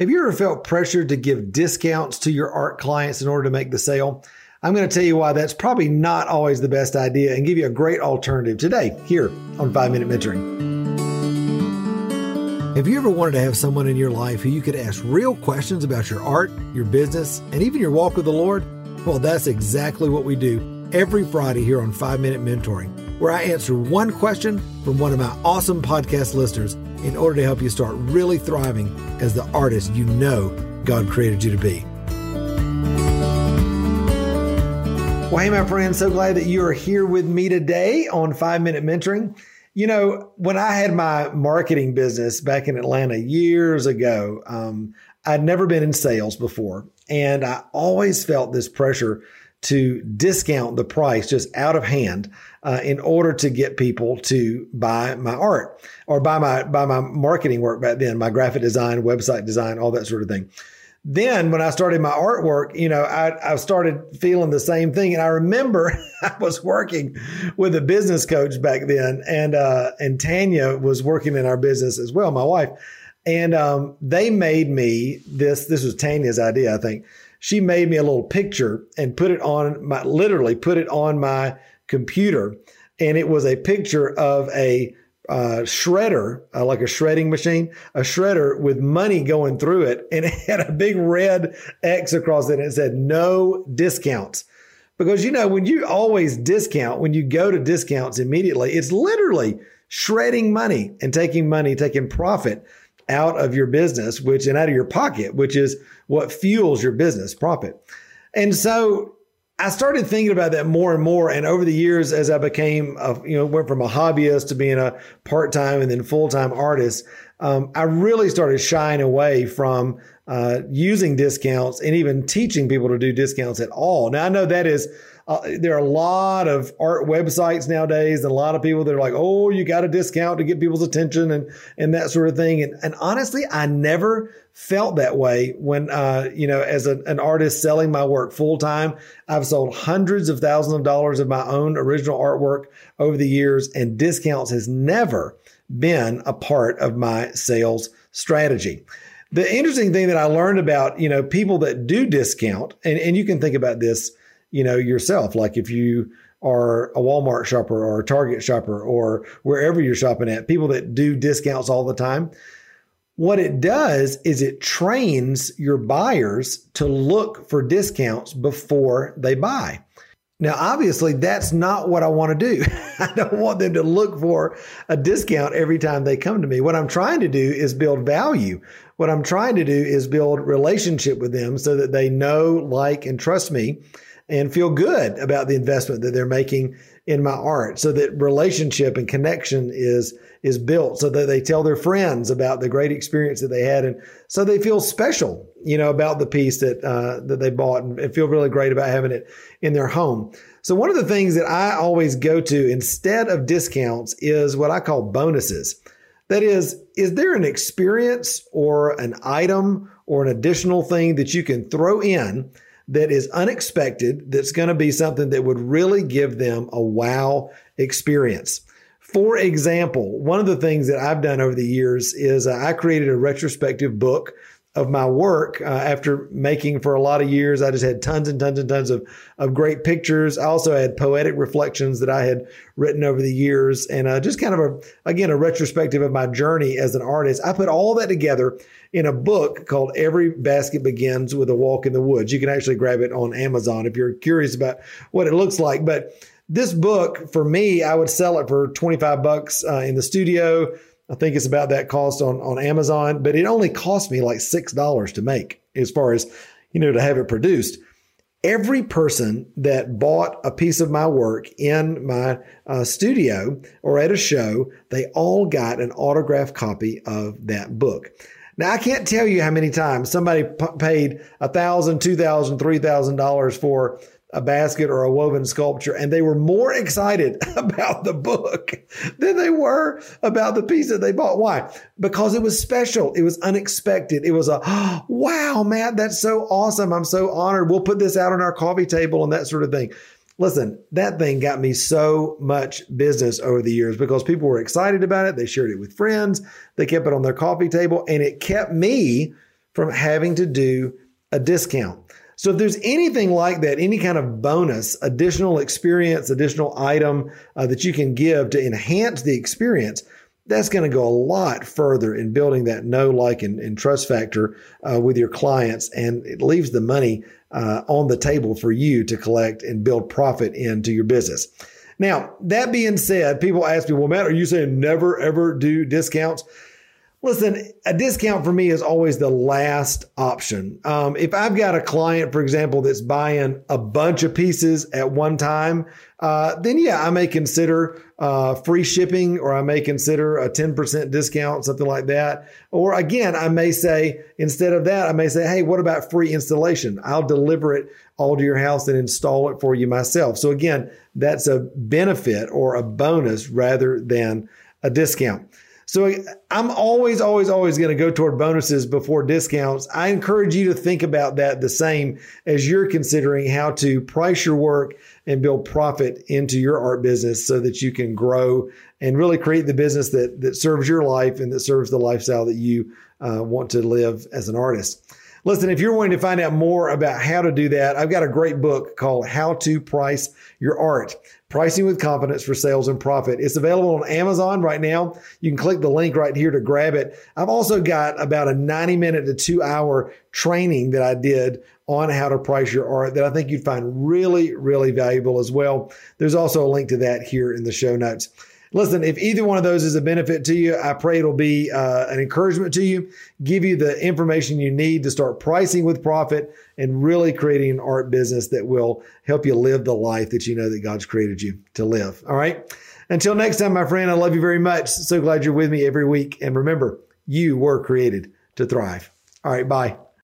Have you ever felt pressured to give discounts to your art clients in order to make the sale? I'm going to tell you why that's probably not always the best idea and give you a great alternative today here on 5 Minute Mentoring. Have you ever wanted to have someone in your life who you could ask real questions about your art, your business, and even your walk with the Lord? Well, that's exactly what we do every Friday here on 5 Minute Mentoring, where I answer one question from one of my awesome podcast listeners in order to help you start really thriving as the artist you know God created you to be. Well, hey, my friends, so glad that you are here with me today on Five Minute Mentoring. You know, when I had my marketing business back in Atlanta years ago, um, I'd never been in sales before. And I always felt this pressure to discount the price just out of hand uh, in order to get people to buy my art or buy my buy my marketing work back then, my graphic design, website design, all that sort of thing. Then when I started my artwork, you know, I, I started feeling the same thing. And I remember I was working with a business coach back then, and uh, and Tanya was working in our business as well, my wife. And um, they made me this. This was Tanya's idea, I think she made me a little picture and put it on my literally put it on my computer. And it was a picture of a uh, shredder, uh, like a shredding machine, a shredder with money going through it, and it had a big red X across it, and it said no discounts. Because you know, when you always discount, when you go to discounts immediately, it's literally shredding money and taking money, taking profit out of your business, which and out of your pocket, which is what fuels your business profit. And so I started thinking about that more and more. And over the years, as I became, a, you know, went from a hobbyist to being a part time and then full time artist, um, I really started shying away from uh, using discounts and even teaching people to do discounts at all. Now, I know that is uh, there are a lot of art websites nowadays and a lot of people that are like, oh, you got a discount to get people's attention and, and that sort of thing. And, and honestly, I never felt that way when, uh, you know, as a, an artist selling my work full time, I've sold hundreds of thousands of dollars of my own original artwork over the years and discounts has never been a part of my sales strategy. The interesting thing that I learned about, you know, people that do discount, and, and you can think about this you know, yourself. Like if you are a Walmart shopper or a Target shopper or wherever you're shopping at, people that do discounts all the time. What it does is it trains your buyers to look for discounts before they buy. Now, obviously, that's not what I want to do. I don't want them to look for a discount every time they come to me. What I'm trying to do is build value. What I'm trying to do is build relationship with them so that they know, like, and trust me and feel good about the investment that they're making in my art so that relationship and connection is is built so that they tell their friends about the great experience that they had and so they feel special you know about the piece that uh, that they bought and, and feel really great about having it in their home. So one of the things that i always go to instead of discounts is what i call bonuses that is is there an experience or an item or an additional thing that you can throw in that is unexpected, that's going to be something that would really give them a wow experience. For example, one of the things that I've done over the years is uh, I created a retrospective book of my work uh, after making for a lot of years. I just had tons and tons and tons of, of great pictures. I also had poetic reflections that I had written over the years and uh, just kind of a, again, a retrospective of my journey as an artist. I put all that together in a book called Every Basket Begins with a Walk in the Woods. You can actually grab it on Amazon if you're curious about what it looks like. But this book, for me, I would sell it for 25 bucks uh, in the studio I think it's about that cost on, on Amazon, but it only cost me like $6 to make as far as, you know, to have it produced. Every person that bought a piece of my work in my uh, studio or at a show, they all got an autographed copy of that book. Now I can't tell you how many times somebody p- paid a thousand, two thousand, three thousand dollars for a basket or a woven sculpture, and they were more excited about the book than they were about the piece that they bought. Why? Because it was special. It was unexpected. It was a, oh, wow, Matt, that's so awesome. I'm so honored. We'll put this out on our coffee table and that sort of thing. Listen, that thing got me so much business over the years because people were excited about it. They shared it with friends. They kept it on their coffee table and it kept me from having to do a discount. So if there's anything like that, any kind of bonus, additional experience, additional item uh, that you can give to enhance the experience, that's going to go a lot further in building that know, like, and, and trust factor uh, with your clients. And it leaves the money uh, on the table for you to collect and build profit into your business. Now, that being said, people ask me, well, Matt, are you saying never ever do discounts? Listen, a discount for me is always the last option. Um, if I've got a client, for example, that's buying a bunch of pieces at one time, uh, then yeah, I may consider uh, free shipping or I may consider a 10% discount, something like that. Or again, I may say, instead of that, I may say, hey, what about free installation? I'll deliver it all to your house and install it for you myself. So again, that's a benefit or a bonus rather than a discount. So I'm always, always, always going to go toward bonuses before discounts. I encourage you to think about that the same as you're considering how to price your work and build profit into your art business so that you can grow and really create the business that, that serves your life and that serves the lifestyle that you uh, want to live as an artist. Listen, if you're wanting to find out more about how to do that, I've got a great book called How to Price Your Art. Pricing with Confidence for Sales and Profit. It's available on Amazon right now. You can click the link right here to grab it. I've also got about a 90 minute to two hour training that I did on how to price your art that I think you'd find really, really valuable as well. There's also a link to that here in the show notes. Listen, if either one of those is a benefit to you, I pray it'll be uh, an encouragement to you, give you the information you need to start pricing with profit and really creating an art business that will help you live the life that you know that God's created you to live. All right. Until next time, my friend, I love you very much. So glad you're with me every week. And remember, you were created to thrive. All right. Bye.